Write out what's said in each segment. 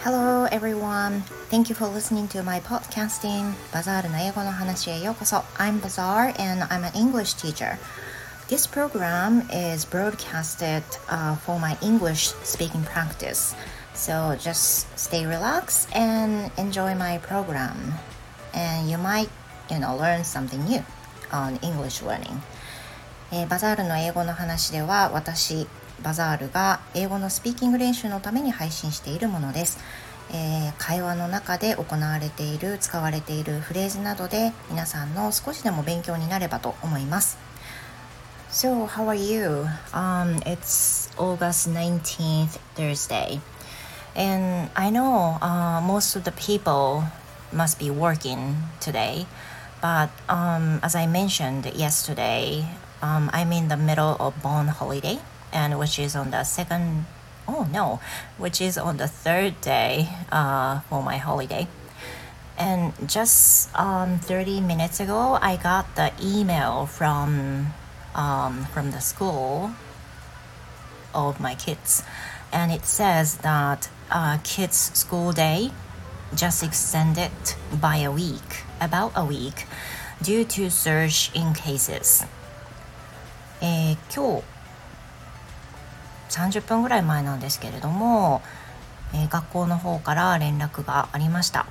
Hello everyone. Thank you for listening to my podcasting. バザールの英語の話へようこそ。I'm Bazaar and I'm an English teacher. This program is broadcasted uh, for my English speaking practice. So just stay relaxed and enjoy my program. And you might, you know, learn something new on English learning. えー、バザールの英語の話では私バザールが英語のスピーキング練習のために配信しているものです、えー、会話の中で行われている使われているフレーズなどで皆さんの少しでも勉強になればと思います So how are you? Um, it's August 19th Thursday and I know uh, most of the people must be working today but um, as I mentioned yesterday um, I'm in the middle of Bon holiday and which is on the second oh no which is on the third day uh, for my holiday. And just um, 30 minutes ago i got the email from um, from the school of my kids and it says that uh, kids school day just extended by a week about a week due to surge in cases えー、今日30分ぐらい前なんですけれども、えー、学校の方から連絡がありました、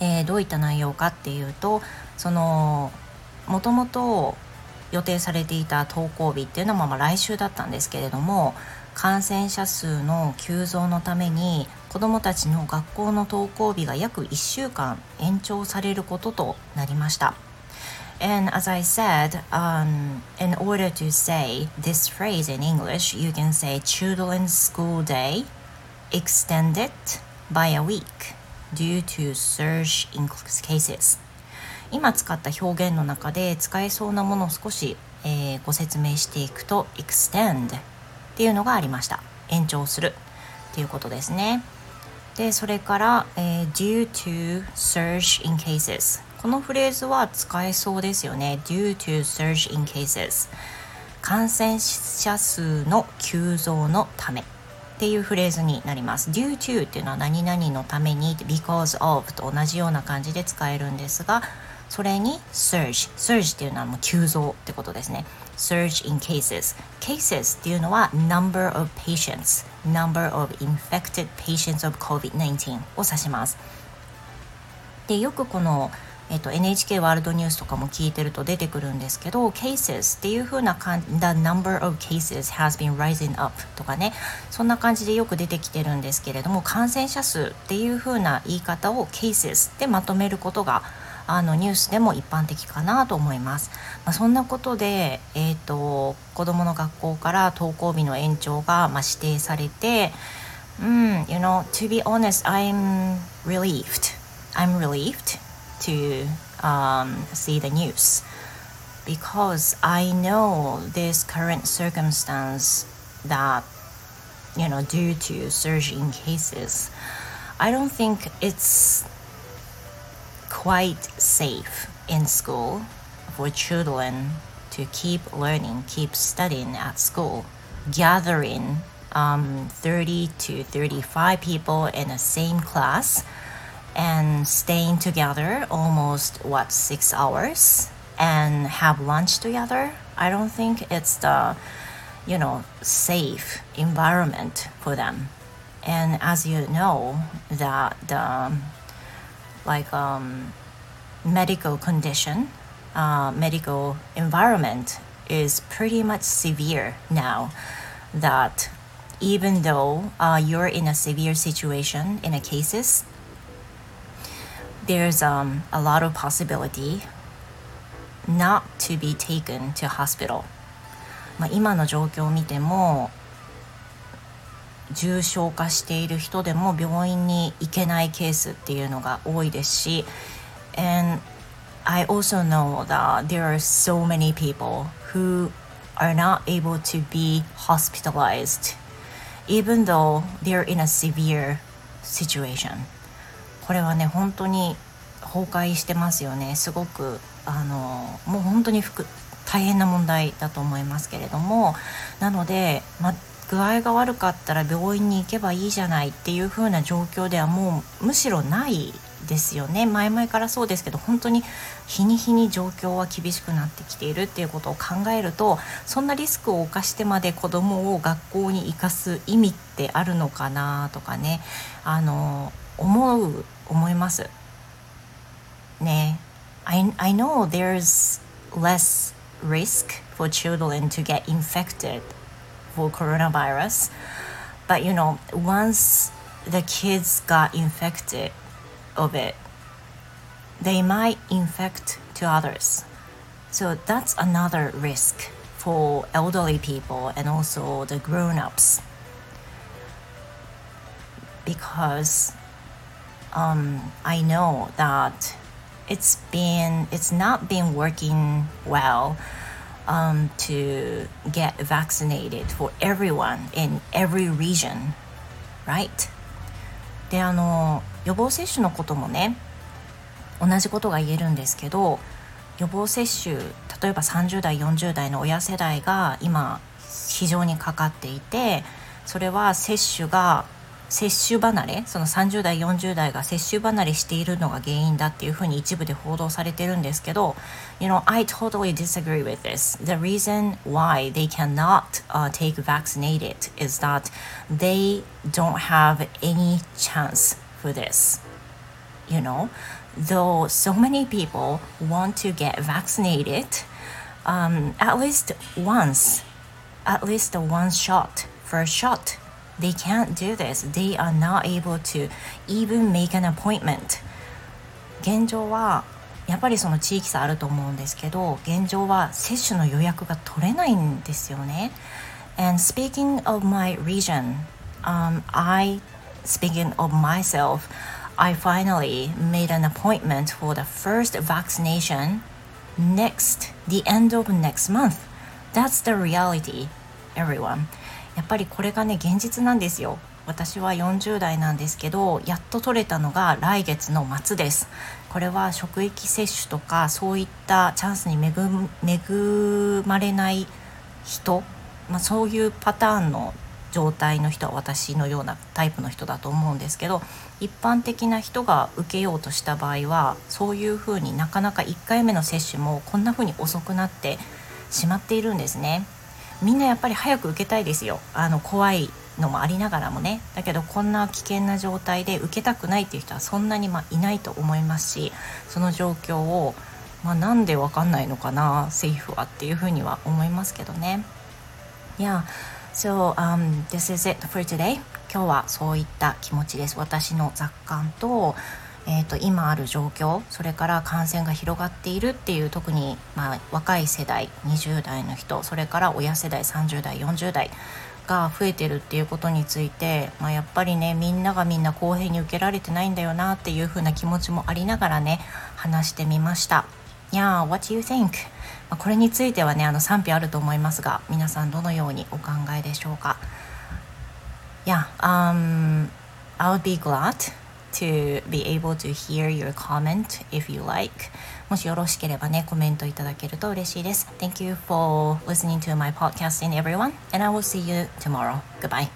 えー、どういった内容かっていうとそのもともと予定されていた登校日っていうのはまあ来週だったんですけれども感染者数の急増のために子どもたちの学校の登校日が約1週間延長されることとなりました。And as I said, um, in order to say this phrase in English, you can say children's school day extended by a week due to surge in cases. 今使った表現の中で使えそうなものを少し、えー、ご説明していくと extend っていうのがありました延長するっていうことですねでそれから、えー、due to surge in cases このフレーズは使えそうですよね due to surge in cases 感染者数の急増のためっていうフレーズになります due to っていうのは何々のために because of と同じような感じで使えるんですがそれに surge surge っていうのはもう急増ってことですね surge in cases cases っていうのは number of patients number of infected patients of COVID-19 を指しますでよくこのえっと、NHK ワールドニュースとかも聞いてると出てくるんですけど cases っていう風な感じ the number of cases has been rising up とかねそんな感じでよく出てきてるんですけれども感染者数っていう風な言い方を cases でまとめることがあのニュースでも一般的かなと思います。まあ、そんなことで、えーと、子どもの学校から登校日の延長が、まあ、指定されて、うん、you know, to be honest, I'm relieved. I'm relieved to um, see the news. Because I know this current circumstance that you know due to surging cases I don't think it's quite safe in school for children to keep learning, keep studying at school, gathering um, 30 to 35 people in the same class and staying together almost what six hours and have lunch together? I don't think it's the you know safe environment for them. And as you know that the like um, medical condition uh, medical environment is pretty much severe now that even though uh, you're in a severe situation in a cases there's um, a lot of possibility not to be taken to hospital、まあ、今の状況を見ても重症化している人でも病院に行けないケースっていうのが多いですし and I also know that there are so many people who are not able to be hospitalized even though they're in a severe situation これはね本当に崩壊してますよね。すごくあのもう本当に大変な問題だと思いますけれども。なので、ま、具合が悪かったら病院に行けばいいじゃないっていう風な状況ではもうむしろないですよね。前々からそうですけど本当に日に日に状況は厳しくなってきているっていうことを考えるとそんなリスクを冒してまで子どもを学校に行かす意味ってあるのかなとかね。あの思う思いますね I, I know there's less risk for children to get infected for coronavirus but you know once the kids got infected of it, they might infect to others. So that's another risk for elderly people and also the grown ups. Because um, I know that it's been it's not been working well um, to get vaccinated for everyone in every region, right? であの予防接種のこともね同じことが言えるんですけど予防接種例えば30代40代の親世代が今非常にかかっていてそれは接種が接種離れその30代40代が接種離れしているのが原因だっていうふうに一部で報道されてるんですけど You know, I totally disagree with this. The reason why they cannot、uh, take vaccinated is that they don't have any chance for this. You know, though so many people want to get vaccinated um, at least once, at least one shot, first shot. They can't do this. They are not able to even make an appointment. 現状はやっぱりその地域差あると思うんですけど現状は接種の予約が取れないんですよね。And speaking of my region, um, I speaking of myself, I finally made an appointment for the first vaccination next the end of next month. That's the reality, everyone. やっぱりこれがね現実なんですよ私は40代なんですけどやっと取れたのが来月の末ですこれは職域接種とかそういったチャンスに恵恵まれない人、まあ、そういうパターンの状態の人は私のようなタイプの人だと思うんですけど一般的な人が受けようとした場合はそういうふうになかなか1回目の接種もこんなふうに遅くなってしまっているんですね。みんなやっぱり早く受けたいですよあの怖いのもありながらもねだけどこんな危険な状態で受けたくないっていう人はそんなにまいないと思いますしその状況を、まあ、なんで分かんないのかな政府はっていうふうには思いますけどね。Yeah, so、um, this is it for today. 今日はそういった気持ちです。私の雑感とえーと、今ある状況それから感染が広がっているっていう特に、まあ、若い世代20代の人それから親世代30代40代が増えてるっていうことについて、まあ、やっぱりねみんながみんな公平に受けられてないんだよなっていう風な気持ちもありながらね話してみました。Yeah, what you think? これについてはねあの賛否あると思いますが皆さんどのようにお考えでしょうか？Yeah, um, I would be glad to be able to hear your comment if you like もしよろしければねコメントいただけると嬉しいです Thank you for listening to my podcast in everyone and I will see you tomorrow goodbye